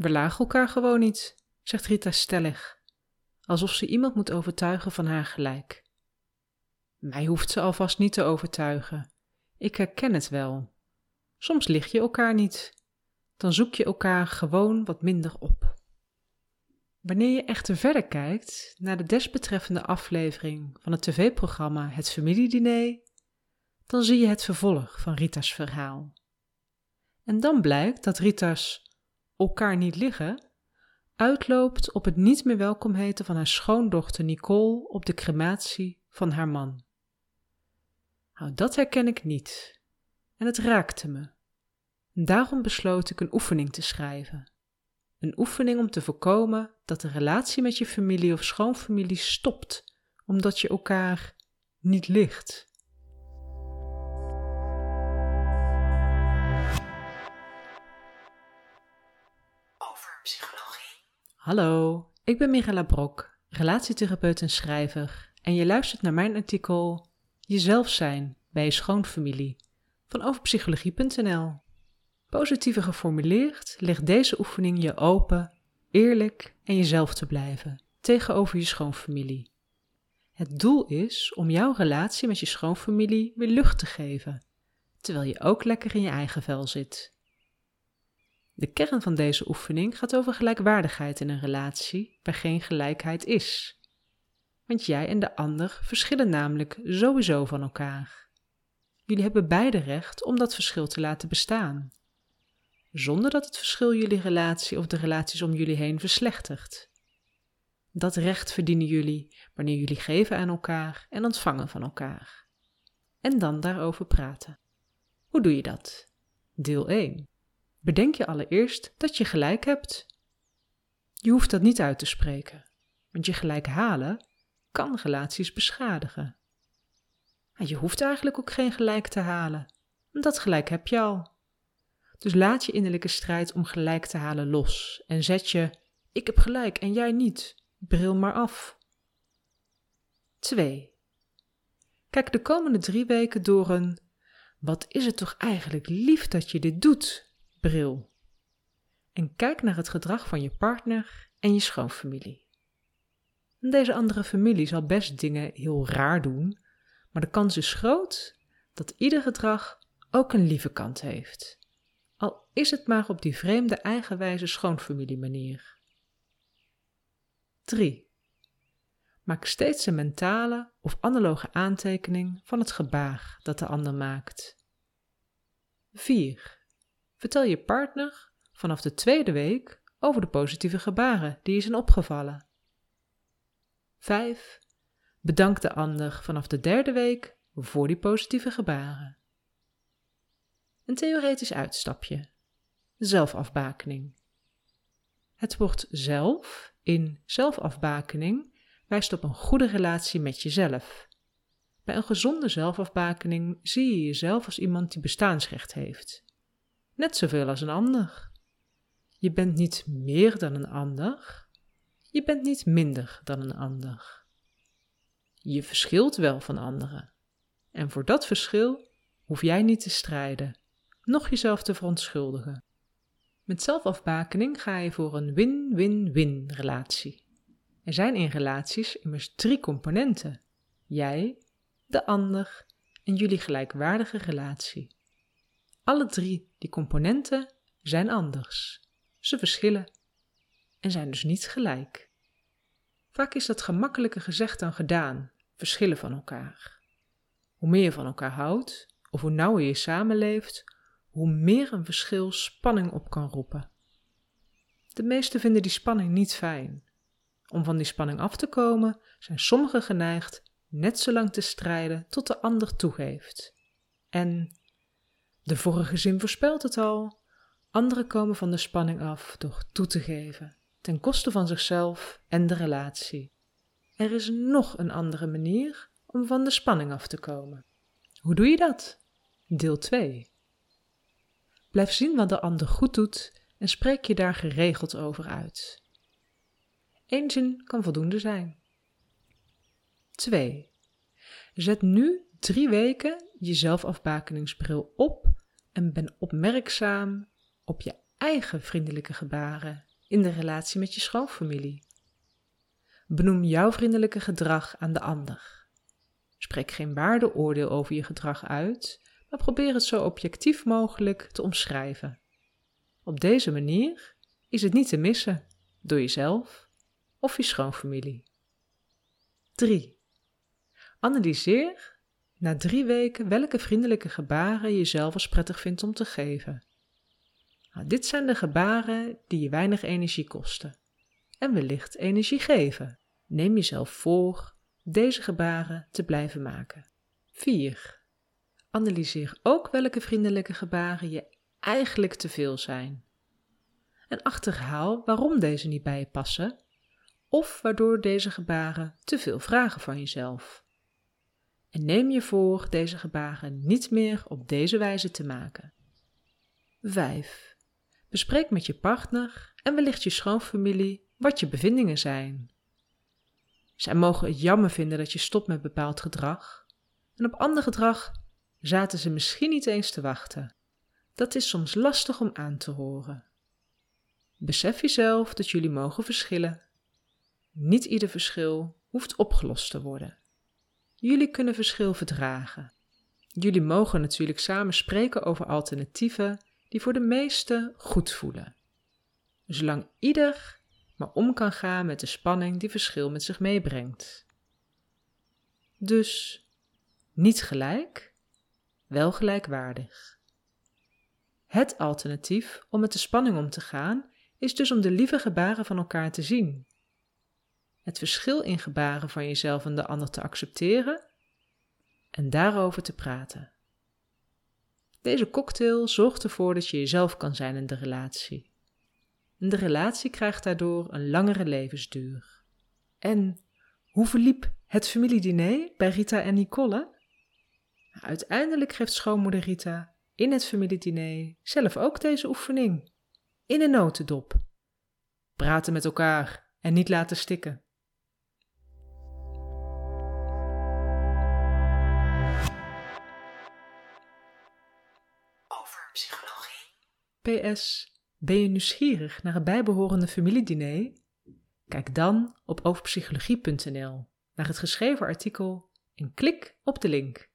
We lagen elkaar gewoon niet, zegt Rita stellig, alsof ze iemand moet overtuigen van haar gelijk. Mij hoeft ze alvast niet te overtuigen. Ik herken het wel. Soms lig je elkaar niet. Dan zoek je elkaar gewoon wat minder op. Wanneer je echter verder kijkt naar de desbetreffende aflevering van het tv-programma Het Familiediner, dan zie je het vervolg van Rita's verhaal. En dan blijkt dat Rita's elkaar niet liggen uitloopt op het niet meer welkom heten van haar schoondochter Nicole op de crematie van haar man. Nou, dat herken ik niet. En het raakte me. Daarom besloot ik een oefening te schrijven. Een oefening om te voorkomen dat de relatie met je familie of schoonfamilie stopt, omdat je elkaar niet ligt. Hallo, ik ben Mirella Brok, relatietherapeut en schrijver, en je luistert naar mijn artikel Jezelf zijn bij je schoonfamilie van overpsychologie.nl. Positiever geformuleerd legt deze oefening je open, eerlijk en jezelf te blijven tegenover je schoonfamilie. Het doel is om jouw relatie met je schoonfamilie weer lucht te geven, terwijl je ook lekker in je eigen vel zit. De kern van deze oefening gaat over gelijkwaardigheid in een relatie waar geen gelijkheid is. Want jij en de ander verschillen namelijk sowieso van elkaar. Jullie hebben beide recht om dat verschil te laten bestaan, zonder dat het verschil jullie relatie of de relaties om jullie heen verslechtert. Dat recht verdienen jullie wanneer jullie geven aan elkaar en ontvangen van elkaar. En dan daarover praten. Hoe doe je dat? Deel 1. Bedenk je allereerst dat je gelijk hebt. Je hoeft dat niet uit te spreken, want je gelijk halen kan relaties beschadigen. Je hoeft eigenlijk ook geen gelijk te halen. Dat gelijk heb je al. Dus laat je innerlijke strijd om gelijk te halen los en zet je ik heb gelijk en jij niet bril maar af. 2. Kijk de komende drie weken door een wat is het toch eigenlijk lief dat je dit doet bril. En kijk naar het gedrag van je partner en je schoonfamilie. Deze andere familie zal best dingen heel raar doen, maar de kans is groot dat ieder gedrag ook een lieve kant heeft. Al is het maar op die vreemde eigenwijze schoonfamiliemanier. 3. Maak steeds een mentale of analoge aantekening van het gebaar dat de ander maakt. 4. Vertel je partner vanaf de tweede week over de positieve gebaren die je zijn opgevallen. 5. Bedank de ander vanaf de derde week voor die positieve gebaren. Een theoretisch uitstapje. Zelfafbakening. Het woord zelf in zelfafbakening wijst op een goede relatie met jezelf. Bij een gezonde zelfafbakening zie je jezelf als iemand die bestaansrecht heeft. Net zoveel als een ander. Je bent niet meer dan een ander. Je bent niet minder dan een ander. Je verschilt wel van anderen. En voor dat verschil hoef jij niet te strijden, noch jezelf te verontschuldigen. Met zelfafbakening ga je voor een win-win-win relatie. Er zijn in relaties immers drie componenten: jij, de ander en jullie gelijkwaardige relatie. Alle drie die componenten zijn anders. Ze verschillen en zijn dus niet gelijk. Vaak is dat gemakkelijker gezegd dan gedaan, verschillen van elkaar. Hoe meer je van elkaar houdt, of hoe nauwer je samenleeft, hoe meer een verschil spanning op kan roepen. De meesten vinden die spanning niet fijn. Om van die spanning af te komen, zijn sommigen geneigd net zo lang te strijden tot de ander toegeeft. En de vorige zin voorspelt het al. Anderen komen van de spanning af door toe te geven, ten koste van zichzelf en de relatie. Er is nog een andere manier om van de spanning af te komen. Hoe doe je dat? Deel 2. Blijf zien wat de ander goed doet en spreek je daar geregeld over uit. Eén zin kan voldoende zijn. 2. Zet nu drie weken je zelfafbakeningsbril op en ben opmerkzaam op je eigen vriendelijke gebaren in de relatie met je schoonfamilie. Benoem jouw vriendelijke gedrag aan de ander. Spreek geen waardeoordeel over je gedrag uit, maar probeer het zo objectief mogelijk te omschrijven. Op deze manier is het niet te missen door jezelf of je schoonfamilie. 3. Analyseer na drie weken welke vriendelijke gebaren je zelf als prettig vindt om te geven. Nou, dit zijn de gebaren die je weinig energie kosten en wellicht energie geven. Neem jezelf voor deze gebaren te blijven maken. 4. Analyseer ook welke vriendelijke gebaren je eigenlijk te veel zijn. En achterhaal waarom deze niet bij je passen of waardoor deze gebaren te veel vragen van jezelf. En neem je voor deze gebaren niet meer op deze wijze te maken. 5. Bespreek met je partner en wellicht je schoonfamilie wat je bevindingen zijn. Zij mogen het jammer vinden dat je stopt met bepaald gedrag, en op ander gedrag zaten ze misschien niet eens te wachten. Dat is soms lastig om aan te horen. Besef jezelf dat jullie mogen verschillen. Niet ieder verschil hoeft opgelost te worden. Jullie kunnen verschil verdragen. Jullie mogen natuurlijk samen spreken over alternatieven die voor de meesten goed voelen. Zolang ieder maar om kan gaan met de spanning die verschil met zich meebrengt. Dus niet gelijk, wel gelijkwaardig. Het alternatief om met de spanning om te gaan is dus om de lieve gebaren van elkaar te zien. Het verschil in gebaren van jezelf en de ander te accepteren en daarover te praten. Deze cocktail zorgt ervoor dat je jezelf kan zijn in de relatie. En de relatie krijgt daardoor een langere levensduur. En hoe verliep het familiediner bij Rita en Nicole? Uiteindelijk geeft schoonmoeder Rita in het familiediner zelf ook deze oefening. In een notendop. Praten met elkaar en niet laten stikken. Psychologie. PS, ben je nieuwsgierig naar het bijbehorende familiediner? Kijk dan op overpsychologie.nl naar het geschreven artikel en klik op de link.